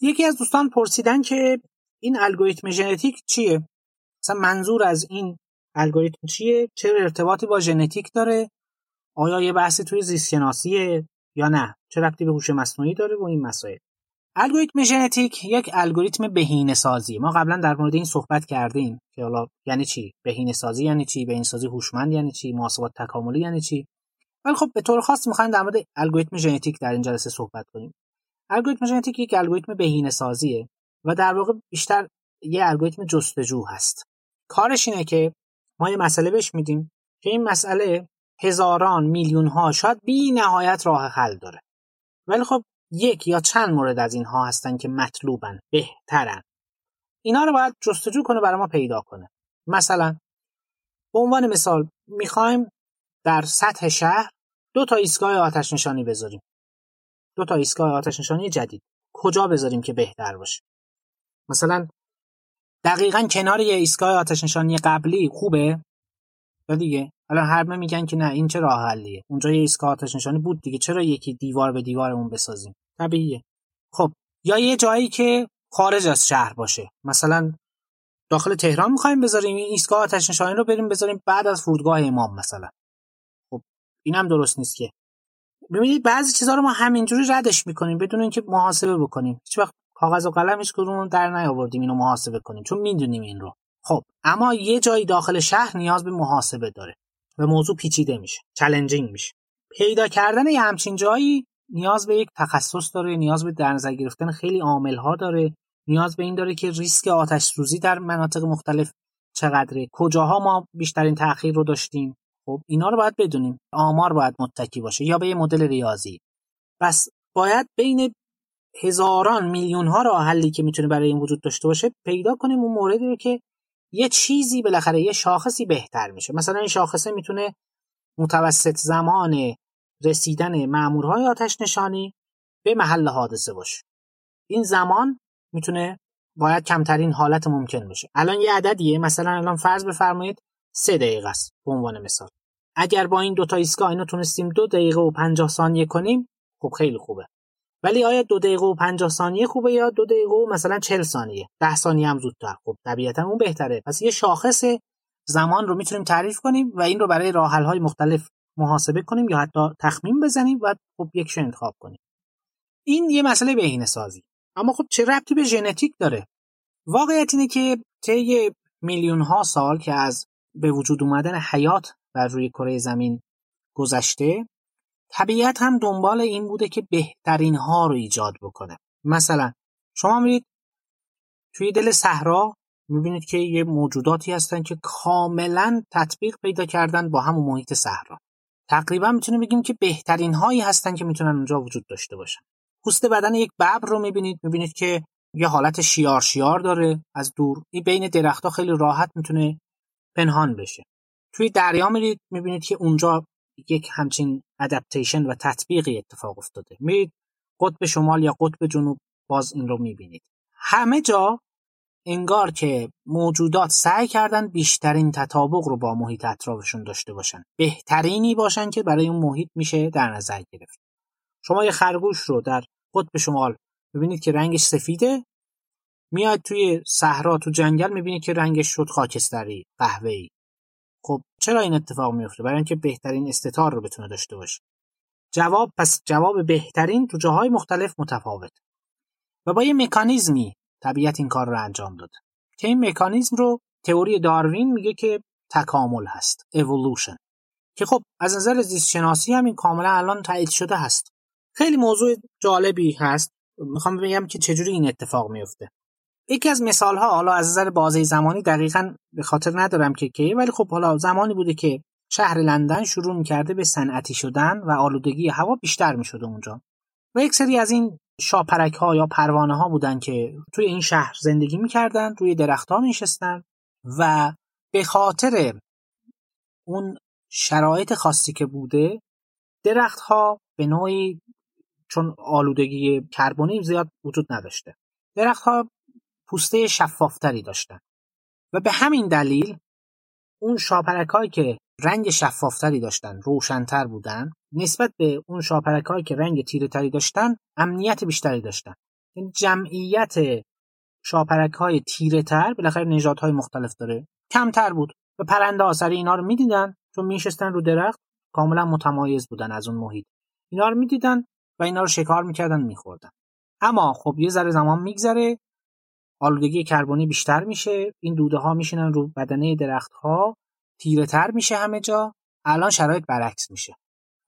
یکی از دوستان پرسیدن که این الگوریتم ژنتیک چیه؟ مثلا منظور از این الگوریتم چیه؟ چه ارتباطی با ژنتیک داره؟ آیا یه بحثی توی زیست یا نه؟ چه ربطی به هوش مصنوعی داره و این مسائل؟ الگوریتم ژنتیک یک الگوریتم بهینه سازی ما قبلا در مورد این صحبت کردیم که حالا یعنی چی؟ بهینه سازی یعنی چی؟ بهینه سازی هوشمند یعنی چی؟ محاسبات تکاملی یعنی چی؟ ولی خب به طور خاص می‌خوایم در مورد الگوریتم ژنتیک در این جلسه صحبت کنیم. الگوریتم ژنتیک یک الگوریتم بهینه سازیه و در واقع بیشتر یه الگوریتم جستجو هست. کارش اینه که ما یه مسئله بهش میدیم که این مسئله هزاران میلیون ها شاید بی نهایت راه حل داره. ولی خب یک یا چند مورد از اینها هستن که مطلوبن بهترن. اینا رو باید جستجو کنه برای ما پیدا کنه. مثلا به عنوان مثال می‌خوایم در سطح شهر دو تا ایستگاه آتش نشانی بذاریم. دو تا ایستگاه آتش نشانی جدید. کجا بذاریم که بهتر باشه؟ مثلا دقیقا کنار یه ایستگاه آتش نشانی قبلی خوبه؟ یا دیگه. الان همه میگن که نه این چه راه حلیه؟ اونجا یه ایستگاه آتش نشانی بود دیگه. چرا یکی دیوار به دیوارمون بسازیم؟ طبیعیه. خب یا یه جایی که خارج از شهر باشه. مثلا داخل تهران می‌خوایم بذاریم این ایستگاه آتش نشانی رو بریم بذاریم بعد از فرودگاه امام مثلا. خب اینم درست نیست که ببینید بعضی چیزها رو ما همینجوری ردش می‌کنیم بدون اینکه محاسبه بکنیم. هیچ وقت کاغذ و قلم هیچ کدوم در نیاوردیم اینو محاسبه کنیم چون می‌دونیم این رو. خب اما یه جایی داخل شهر نیاز به محاسبه داره و موضوع پیچیده میشه چالنجینگ میشه. پیدا کردن یه همچین جایی نیاز به یک تخصص داره نیاز به در نظر گرفتن خیلی عامل ها داره نیاز به این داره که ریسک آتش سوزی در مناطق مختلف چقدره. کجاها ما بیشترین تاخیر رو داشتیم؟ خب اینا رو باید بدونیم. آمار باید متکی باشه یا به یه مدل ریاضی. پس باید بین هزاران میلیون ها راه حلی که می‌تونه برای این وجود داشته باشه پیدا کنیم اون موردی رو که یه چیزی بالاخره یه شاخصی بهتر میشه. مثلا این شاخصه می‌تونه متوسط زمان رسیدن مامورهای آتش نشانی به محل حادثه باشه. این زمان می‌تونه باید کمترین حالت ممکن باشه. الان یه عددیه. مثلا الان فرض بفرمایید سه دقیقه است به عنوان مثال. اگر با این دوتا ایستگاه اینو تونستیم دو دقیقه و پنجاه ثانیه کنیم خب خیلی خوبه. ولی آیا دو دقیقه و پنجاه ثانیه خوبه یا دو دقیقه و مثلا چل ثانیه؟ ده ثانیه هم زودتر. خب طبیعتا اون بهتره. پس یه شاخص زمان رو می‌تونیم تعریف کنیم و این رو برای راه های مختلف محاسبه کنیم یا حتی تخمین بزنیم و خب یکش انتخاب کنیم. این یه مسئله بهینه سازی اما خب چه ربطی به ژنتیک داره؟ واقعیت اینه که طی میلیون ها سال که از به وجود اومدن حیات بر روی کره زمین گذشته طبیعت هم دنبال این بوده که بهترین ها رو ایجاد بکنه. مثلا شما میرید توی دل صحرا می‌بینید که یه موجوداتی هستن که کاملا تطبیق پیدا کردن با همون محیط صحرا. تقریبا می‌تونیم بگیم که بهترین هایی هستن که می‌تونن اونجا وجود داشته باشن. پوست بدن یک ببر رو می‌بینید می‌بینید که یه حالت شیار شیار داره از دور. این بین درختها خیلی راحت می‌تونه پنهان بشه. توی دریا میرید می‌بینید که اونجا یک همچین ادپتیشن و تطبیقی اتفاق افتاده. میرید قطب شمال یا قطب جنوب باز این رو می‌بینید. همه جا انگار که موجودات سعی کردن بیشترین تطابق رو با محیط اطرافشون داشته باشن. بهترینی باشن که برای اون محیط میشه در نظر گرفت. شما یه خرگوش رو در قطب شمال ببینید که رنگش سفیده. میاد توی صحرا تو جنگل می‌بینید که رنگش شد خاکستری قهوه‌ای. چرا این اتفاق میفته برای اینکه بهترین استتار رو بتونه داشته باشه. جواب پس جواب بهترین تو جاهای مختلف متفاوت. و با یه مکانیزمی طبیعت این کار رو انجام داد. که این مکانیزم رو تئوری داروین میگه که تکامل هست evolution. که خب از نظر زیست شناسی هم این کاملا الان تایید شده هست. خیلی موضوع جالبی هست. می‌خوام بگم که چجوری این اتفاق میفته یکی از مثال ها حالا از نظر بازه زمانی دقیقا به خاطر ندارم که کی ولی خب حالا زمانی بوده که شهر لندن شروع می‌کرده به صنعتی شدن و آلودگی هوا بیشتر می‌شده اونجا. و یک سری از این شاپرک ها یا پروانه ها بودن که توی این شهر زندگی می‌کردن روی درخت ها میشستن و به خاطر اون شرایط خاصی که بوده درخت ها به نوعی چون آلودگی کربنی زیاد وجود نداشته. درختها پوسته شفافتری داشتن. و به همین دلیل اون شاپرک که رنگ شفافتری داشتن روشنتر بودن نسبت به اون شاپرک که رنگ تیره تری داشتن امنیت بیشتری داشتن. یعنی جمعیت شاپرک های تیره تر بالاخره نژاد های مختلف داره کمتر بود. و پرنده ها سر اینا رو می‌دیدن چون میشستن رو درخت کاملا متمایز بودن از اون محیط. اینا رو می‌دیدن و اینا رو شکار می‌کردن میخوردن. اما خب یه ذره زمان میگذره آلودگی کربنی بیشتر میشه. این دوده ها میشینن رو بدنه درخت ها تیره تر میشه همه جا. الان شرایط برعکس میشه.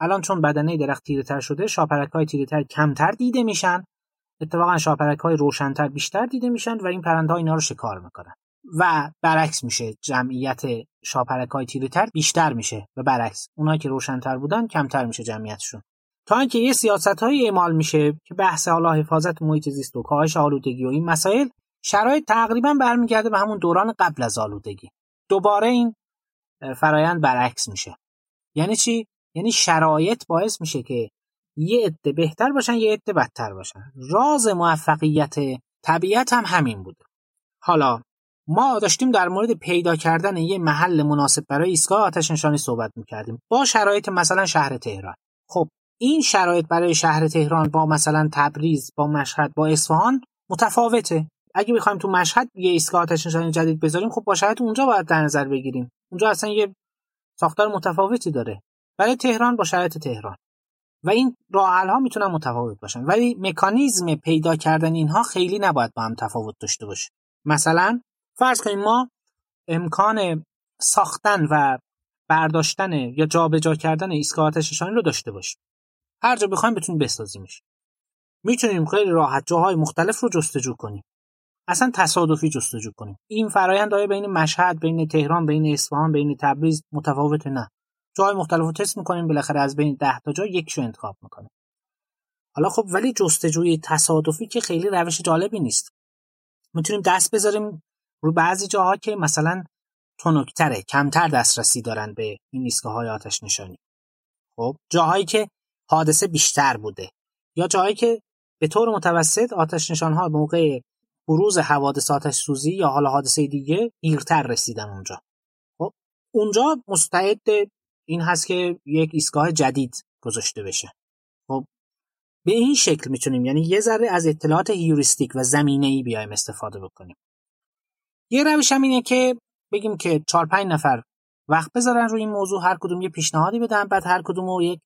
الان چون بدنه درخت تیره تر شده شاپرک های تیره تر کمتر دیده میشن. اتفاقا شاپرک های روشنتر بیشتر دیده میشن و این پرنده ها اینا رو شکار می‌کنن. و برعکس میشه. جمعیت شاپرک های تیره تر بیشتر میشه و برعکس. اونایی که روشنتر بودن کمتر میشه جمعیتشون. تا اینکه یه سیاست های اعمال میشه که بحث حالا حفاظت محیط زیست و کاهش آلودگی و این مسائل شرایط تقریبا برمیگرده به همون دوران قبل از آلودگی. دوباره این فرایند برعکس میشه. یعنی چی؟ یعنی شرایط باعث میشه که یه عده بهتر باشن یه عده بدتر باشن. راز موفقیت طبیعت هم همین بوده. حالا ما داشتیم در مورد پیدا کردن یه محل مناسب برای ایستگاه آتش نشانی صحبت می‌کردیم. با شرایط مثلا شهر تهران. خب این شرایط برای شهر تهران با مثلا تبریز با مشهد با اصفهان متفاوته. اگه بخوایم تو مشهد یه ایستگاه آتش نشانی جدید بذاریم خب با شرایط اونجا باید در نظر بگیریم. اونجا اصلا یه ساختار متفاوتی داره. برای تهران با شرایط تهران. و این راه ها می‌تونن متفاوت باشن. ولی مکانیزم پیدا کردن اینها خیلی نباید با هم تفاوت داشته باشه. مثلا فرض کنیم ما امکان ساختن و برداشتن یا جابجا کردن ایستگاه آتش نشانی رو داشته باشیم. هر جا بخوایم بتونیم بسازیمش. می‌تونیم خیلی راحت جاهای مختلف رو جستجو کنیم. اصلا تصادفی جستجو کنیم. این فرایند آیا بین مشهد بین تهران بین اصفهان بین تبریز متفاوته نه. جای مختلف رو تست می‌کنیم بالاخره از بین ده تا جا یکشو انتخاب می‌کنیم. حالا خب ولی جستجوی تصادفی که خیلی روش جالبی نیست. می‌تونیم دست بذاریم رو بعضی جاها که مثلا تنکتره کمتر دسترسی دارن به این ایستگاه های آتش نشانی. خب جاهایی که حادثه بیشتر بوده یا جاهایی که به طور متوسط آتش نشان ها موقع بروز حوادث آتش سوزی یا حالا حادثه دیگه دیرتر رسیدن اونجا. خب اونجا مستعد این هست که یک ایستگاه جدید گذاشته بشه. خب به این شکل می‌تونیم یعنی یه ذره از اطلاعات هیوریستیک و زمینه ای بیایم استفاده بکنیم. یه روش هم اینه که بگیم که چهار پنج نفر وقت بذارن روی این موضوع هر کدوم یه پیشنهادی بدن بعد هر کدوم رو یک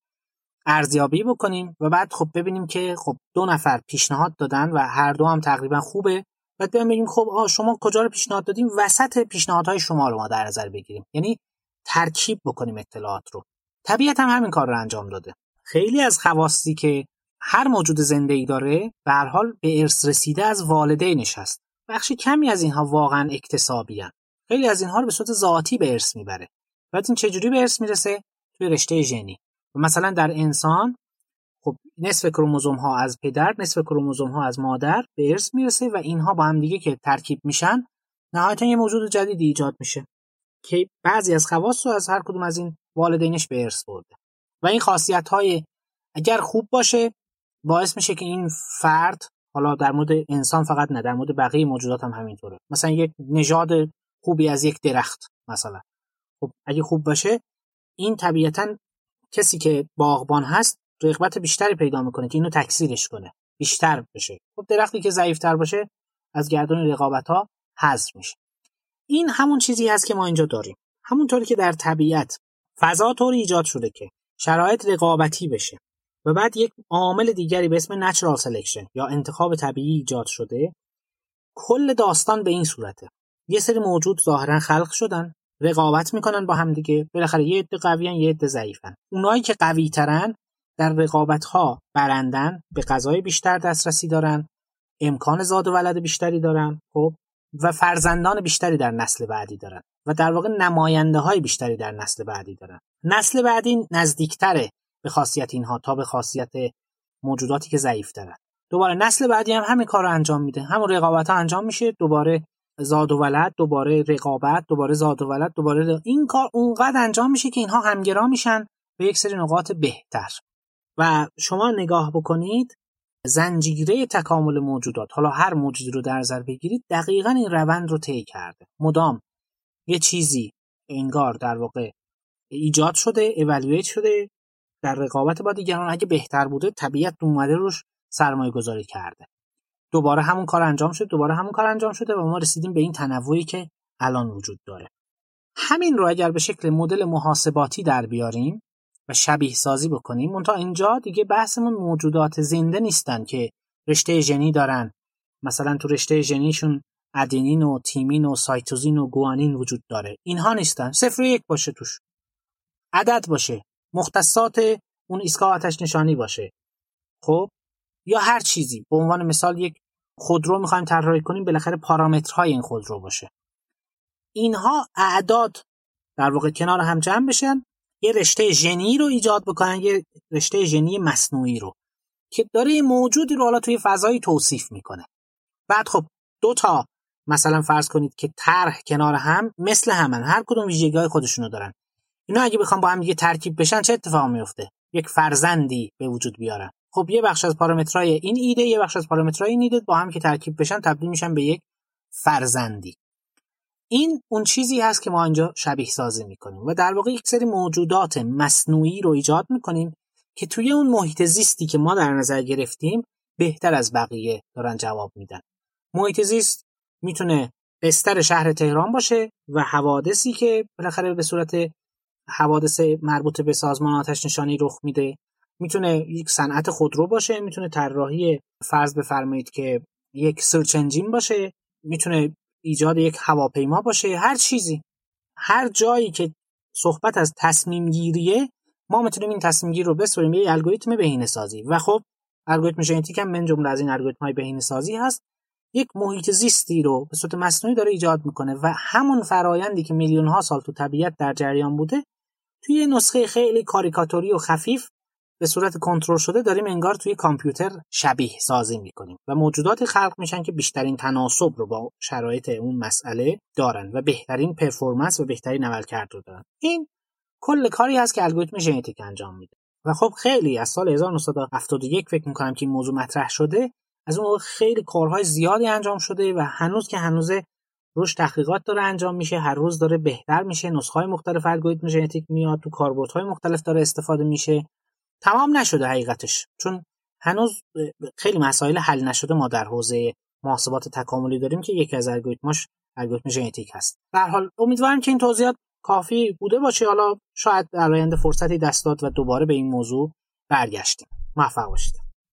ارزیابی بکنیم و بعد خب ببینیم که خب دو نفر پیشنهاد دادن و هر دو هم تقریبا خوبه بعد بیایم بگیم خب آ شما کجا رو پیشنهاد دادیم؟ وسط پیشنهادهای شما رو ما در نظر بگیریم. یعنی ترکیب بکنیم اطلاعات رو. طبیعت هم همین کار رو انجام داده. خیلی از خواستی که هر موجود زنده ای داره به هر حال به ارث رسیده از والدینش هست بخش کمی از اینها واقعا اکتسابی هن. خیلی از اینها رو به صورت ذاتی به ارث می‌بره. بعد این چجوری به ارث می‌رسه؟ توی رشته ژنی. مثلا در انسان خب نصف کروموزوم ها از پدر نصف کروموزوم ها از مادر به ارث می‌رسه و اینها با هم دیگه که ترکیب میشن نهایتا یه موجود جدیدی ایجاد میشه که بعضی از خواص رو از هر کدوم از این والدینش به ارث برده. و این خاصیت های اگر خوب باشه باعث میشه که این فرد حالا در مورد انسان فقط نه در مورد بقیه موجودات هم همینطوره. مثلا یک نژاد خوبی از یک درخت مثلا. خب اگه خوب باشه این طبیعتا کسی که باغبان هست رغبت بیشتری پیدا می‌کنه که اینو تکثیرش کنه. بیشتر بشه. خب درختی که ضعیفتر باشه از گردون رقابت ها حذف میشه. این همون چیزی هست که ما اینجا داریم. همونطوری که در طبیعت فضا طوری ایجاد شده که شرایط رقابتی بشه و بعد یک عامل دیگری به اسم natural selection یا انتخاب طبیعی ایجاد شده کل داستان به این صورته. یه سری موجود ظاهرا خلق شدن. رقابت می‌کنن با هم دیگه. بالاخره یه عده قویان یه عده ضعیفن. اونایی که قوی ترن در رقابت ها برندن به غذای بیشتر دسترسی دارن امکان زاد و ولد بیشتری دارن خب؟ و فرزندان بیشتری در نسل بعدی دارن. و در واقع نماینده های بیشتری در نسل بعدی دارن. نسل بعدی نزدیکتره به خاصیت اینها تا به خاصیت موجوداتی که ضعیف دارن. دوباره نسل بعدی هم همین کار انجام میده. همون رقابت ها انجام میشه دوباره زاد و ولد دوباره رقابت دوباره زاد و ولد دوباره این کار اونقدر انجام میشه که اینها همگرا میشن به یک سری نقاط بهتر. و شما نگاه بکنید زنجیره تکامل موجودات. حالا هر موجودی رو در نظر بگیرید دقیقا این روند رو طی کرده. مدام یه چیزی انگار در واقع ایجاد شده اولویت شده در رقابت با دیگران. اگه بهتر بوده طبیعت اومده روش سرمایه گذاری کرده. دوباره همون کار انجام شد دوباره همون کار انجام شده و ما رسیدیم به این تنوعی که الان وجود داره. همین رو اگر به شکل مدل محاسباتی در بیاریم و شبیه سازی بکنیم تا اینجا دیگه بحثمون موجودات زنده نیستن که رشته ژنی دارن. مثلا تو رشته ژنیشون ادنین و تیمین و سایتوزین و گوانین وجود داره. اینها نیستن. صفر و یک باشه توش. عدد باشه. مختصات اون ایستگاه آتش نشانی باشه. خب؟ یا هر چیزی. به عنوان مثال یک خودرو می‌خوایم طراحی کنیم بالاخره پارامترهای این خودرو باشه. اینها اعداد در واقع کنار هم جمع بشن. یه رشته ژنی رو ایجاد بکنن یه رشته ژنی مصنوعی رو که داره موجودی رو حالا توی فضایی توصیف می‌کنه. بعد خب دو تا مثلا فرض کنید که طرح کنار هم مثل همن. هر کدوم ویژگی‌های خودشونو دارن. اینا اگه بخوام با هم دیگه ترکیب بشن چه اتفاقی میفته یک فرزندی به وجود بیارن. خب یه بخش از پارامترهای این ایده یه بخش از پارامترهای این ایده با هم که ترکیب بشن تبدیل میشن به یک فرزندی. این اون چیزی هست که ما اینجا شبیه سازی می‌کنیم و در واقع یک سری موجودات مصنوعی رو ایجاد می‌کنیم که توی اون محیط زیستی که ما در نظر گرفتیم بهتر از بقیه دارن جواب میدن. محیط زیست می‌تونه بستر شهر تهران باشه و حوادثی که بالاخره به صورت حوادث مربوط به سازمان آتش نشانی رخ میده می‌تونه یک صنعت خودرو باشه می‌تونه طراحی فرض بفرمایید که یک سرچ انجین باشه می‌تونه ایجاد یک هواپیما باشه هر چیزی. هر جایی که صحبت از تصمیم گیریه ما می‌تونیم این تصمیم گیری رو بسپریم به الگوریتم بهینه سازی و خب الگوریتم ژنتیک هم من جمله از این الگوریتم های بهینه سازی هست یک محیط زیستی رو به صورت مصنوعی داره ایجاد می‌کنه و همون فرایندی که میلیون ها سال تو طبیعت در جریان بوده توی نسخه خیلی کاریکاتوری و خفیف به صورت کنترل شده داریم انگار توی کامپیوتر شبیه سازی می‌کنیم و موجودات خلق میشن که بیشترین تناسب رو با شرایط اون مسئله دارن و بهترین پرفورمنس و بهترین عملکرد رو دارن. این کل کاری هست که الگوریتم ژنتیک انجام میده. و خب خیلی از سال 1971 فکر می‌کنم که این موضوع مطرح شده از اون خیلی کارهای زیادی انجام شده و هنوز که هنوز روش تحقیقات داره انجام میشه هر روز داره بهتر میشه نسخه های مختلف الگوریتم ژنتیک میاد تو کاربردهای مختلف داره استفاده میشه. تمام نشده حقیقتش. چون هنوز خیلی مسائل حل نشده ما در حوزه محاسبات تکاملی داریم که یکی از الگوریتماش الگوریتم ژنتیک هست. در حال امیدوارم که این توضیحات کافی بوده باشه. حالا شاید در آینده فرصتی دست داد و دوباره به این موضوع برگشتیم. موفق باشید.